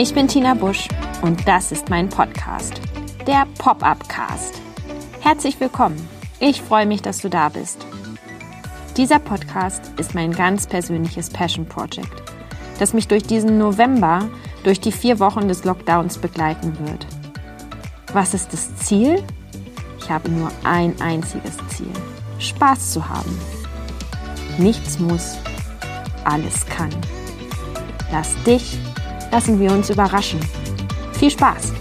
Ich bin Tina Busch und das ist mein Podcast, der Pop-up Cast. Herzlich willkommen. Ich freue mich, dass du da bist. Dieser Podcast ist mein ganz persönliches Passion Project, das mich durch diesen November, durch die vier Wochen des Lockdowns begleiten wird. Was ist das Ziel? Ich habe nur ein einziges Ziel. Spaß zu haben. Nichts muss, alles kann. Lass dich, lassen wir uns überraschen. Viel Spaß!